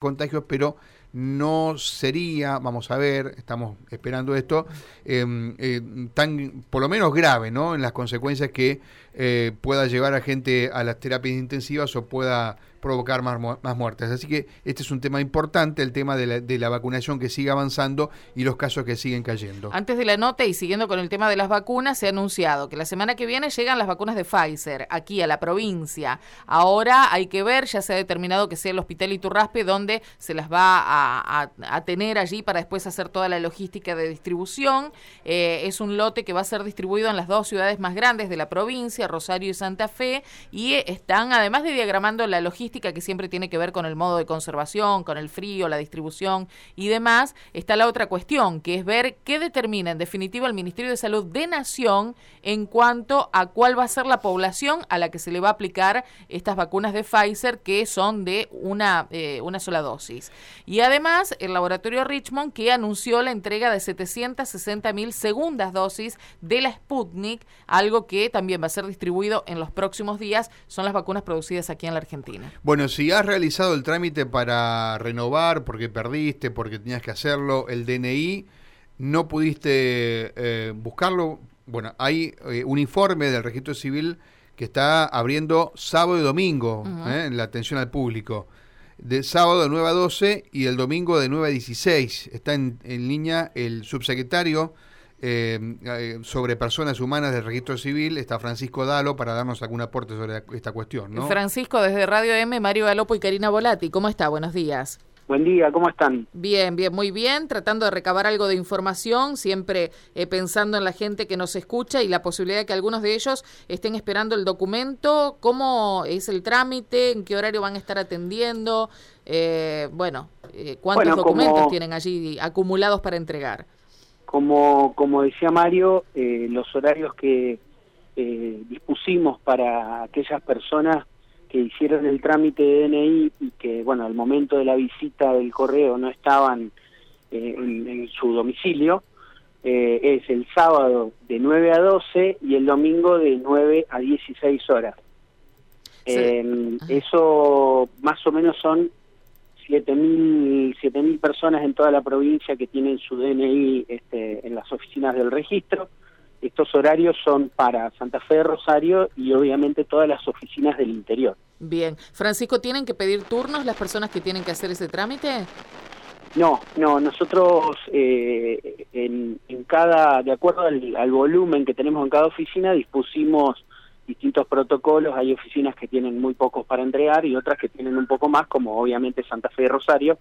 contagios, pero no sería, vamos a ver, estamos esperando esto, em, eh, tan, por lo menos grave, ¿no? En las consecuencias que eh, pueda llevar a gente a las terapias intensivas o pueda provocar más, más muertes. Así que este es un tema importante, el tema de la, de la vacunación que sigue avanzando y los casos que siguen cayendo. Antes de la nota y siguiendo con el tema de las vacunas, se ha anunciado que la semana que viene llegan las vacunas de Pfizer aquí a la provincia. Ahora hay que ver, ya se ha determinado que sea el Hospital Iturraspe donde se las va a, tener allí para después hacer toda la logística de distribución. Eh, es un lote que va a ser distribuido en las dos ciudades más grandes de la provincia, Rosario y Santa Fe, y están además de diagramando la logística que siempre tiene que ver con el modo de conservación, con el frío, la distribución y demás, está la otra cuestión, que es ver qué determina en definitiva el Ministerio de Salud de Nación en cuanto a cuál va a ser la población a la que se le va a aplicar estas vacunas de Pfizer, que son de una, eh, una sola dosis. Y además, el laboratorio Richmond, que anunció la entrega de 760 mil segundas dosis de la Sputnik, algo que también va a ser distribuido en los próximos días, son las vacunas producidas aquí en la Argentina. Bueno, si has realizado el trámite para renovar, porque perdiste, porque tenías que hacerlo, el DNI, no pudiste eh, buscarlo, bueno, hay eh, un informe del registro civil que está abriendo sábado y domingo eh, en la atención al público. De sábado de 9 a 12 y el domingo de 9 a 16. Está en, línea el subsecretario Em, eh, sobre personas humanas del registro civil está Francisco Dalo para darnos algún aporte sobre esta cuestión. Francisco, desde Radio M, Mario Galopo y Karina Volati, ¿cómo está? Buenos días. Buen día, ¿cómo están? Bien, bien, muy bien, tratando de recabar algo de información, siempre eh, pensando en la gente que nos escucha y la posibilidad de que algunos de ellos estén esperando el documento, cómo es el trámite, en qué horario van a estar atendiendo, eh, bueno, cuántos documentos tienen allí acumulados para entregar. Como, como decía Mario, eh, los horarios que eh, dispusimos para aquellas personas que hicieron el trámite de DNI y que, bueno, al momento de la visita del correo no estaban eh, en, su domicilio, es el sábado de 9 a 12 y el domingo de 9 a 16 horas. eso más o menos son 7.000 mil personas en toda la provincia que tienen su DNI este, en las oficinas del registro. Estos horarios son para Santa Fe, Rosario y obviamente todas las oficinas del interior. Bien. Francisco, ¿tienen que pedir turnos las personas que tienen que hacer ese trámite? No, no, nosotros eh, en, cada, de acuerdo al volumen que tenemos en cada oficina, dispusimos distintos protocolos, hay oficinas que tienen muy pocos para entregar y otras que tienen un poco más, como obviamente Santa Fe y Rosario,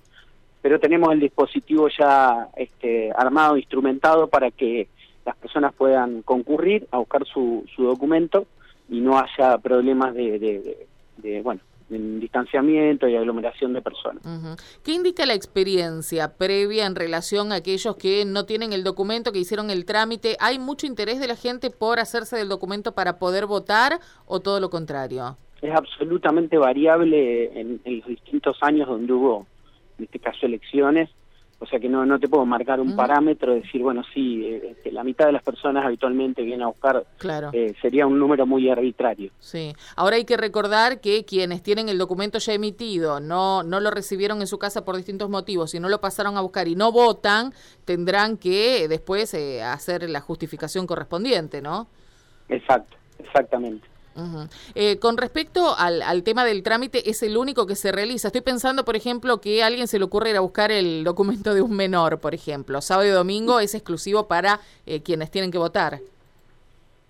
pero tenemos el dispositivo ya este, armado, instrumentado para que las personas puedan concurrir a buscar su, su documento y no haya problemas de, de bueno, en distanciamiento y aglomeración de personas. ¿Qué indica la experiencia previa en relación a aquellos que no tienen el documento, que hicieron el trámite? ¿Hay mucho interés de la gente por hacerse del documento para poder votar o todo lo contrario? Es absolutamente variable en, en los distintos años donde hubo, en este caso, elecciones o sea que no, no te puedo marcar un parámetro, decir, bueno, sí, eh, este, la mitad de las personas habitualmente viene a buscar, claro. Eh, sería un número muy arbitrario. Sí, ahora hay que recordar que quienes tienen el documento ya emitido, no, no lo recibieron en su casa por distintos motivos y no lo pasaron a buscar y no votan, tendrán que después eh, hacer la justificación correspondiente, ¿no? Exacto, exactamente. Eh, con respecto al, tema del trámite, ¿es el único que se realiza? Estoy pensando, por ejemplo, que a alguien se le ocurre ir a buscar el documento de un menor, por ejemplo. Sábado y domingo es exclusivo para eh, quienes tienen que votar.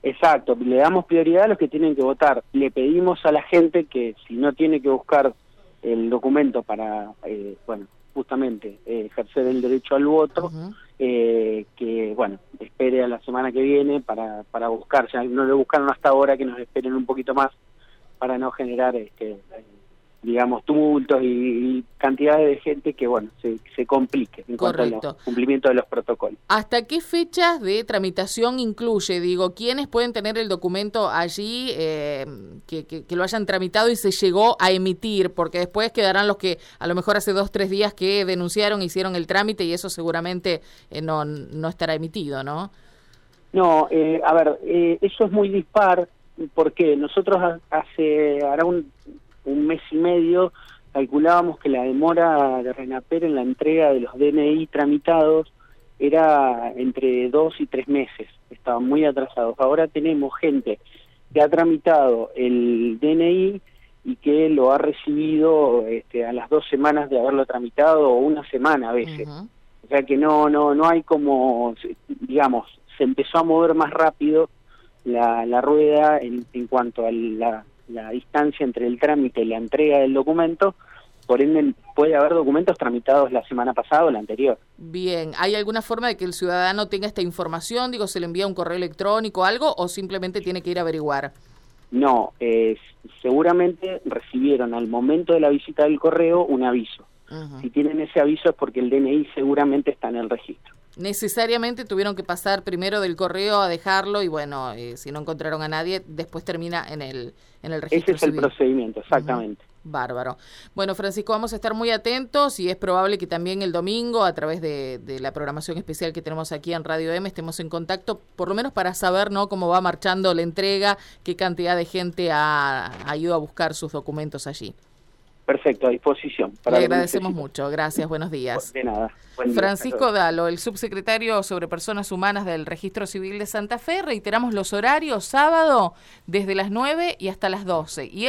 Exacto, le damos prioridad a los que tienen que votar. Le pedimos a la gente que si no tiene que buscar el documento para, eh, bueno, justamente ejercer el derecho al voto, eh, que bueno, espere a la semana que viene para, para buscar, ya no lo buscaron hasta ahora, que nos esperen un poquito más para no generar este digamos, tumultos y, cantidades de gente que, bueno, se, se complique en cuanto al cumplimiento de los protocolos. ¿Hasta qué fechas de tramitación incluye? Digo, ¿quiénes pueden tener el documento allí eh, que, que, lo hayan tramitado y se llegó a emitir? Porque después quedarán los que a lo mejor hace dos, tres días que denunciaron, hicieron el trámite y eso seguramente eh, no, no estará emitido, ¿no? No, eh, a ver, eso es muy dispar porque nosotros hace, hará un, un mes y medio calculábamos que la demora de Renaper en la entrega de los DNI tramitados era entre dos y tres meses, estaban muy atrasados. Ahora tenemos gente que ha tramitado el DNI y que lo ha recibido este, a las dos semanas de haberlo tramitado o una semana a veces. O sea que no, no, no hay como, digamos, se empezó a mover más rápido la, la rueda en, en cuanto a la, la distancia entre el trámite y la entrega del documento, por ende puede haber documentos tramitados la semana pasada o la anterior. Bien, ¿hay alguna forma de que el ciudadano tenga esta información? Digo, ¿se le envía un correo electrónico o algo o simplemente tiene que ir a averiguar? No, eh, seguramente recibieron al momento de la visita del correo un aviso. Si tienen ese aviso es porque el DNI seguramente está en el registro necesariamente tuvieron que pasar primero del correo a dejarlo y bueno, eh, si no encontraron a nadie, después termina en el, en el registro. Ese es el procedimiento, exactamente. Bárbaro. Bueno, Francisco, vamos a estar muy atentos y es probable que también el domingo, a través de, de, la programación especial que tenemos aquí en Radio M, estemos en contacto, por lo menos para saber ¿no? cómo va marchando la entrega, qué cantidad de gente ha, ha ido a buscar sus documentos allí. Perfecto, a disposición. Le agradecemos mucho. Gracias, buenos días. De nada. Francisco Dalo, el subsecretario sobre Personas Humanas del Registro Civil de Santa Fe. Reiteramos los horarios, sábado desde las 9 y hasta las 12. Y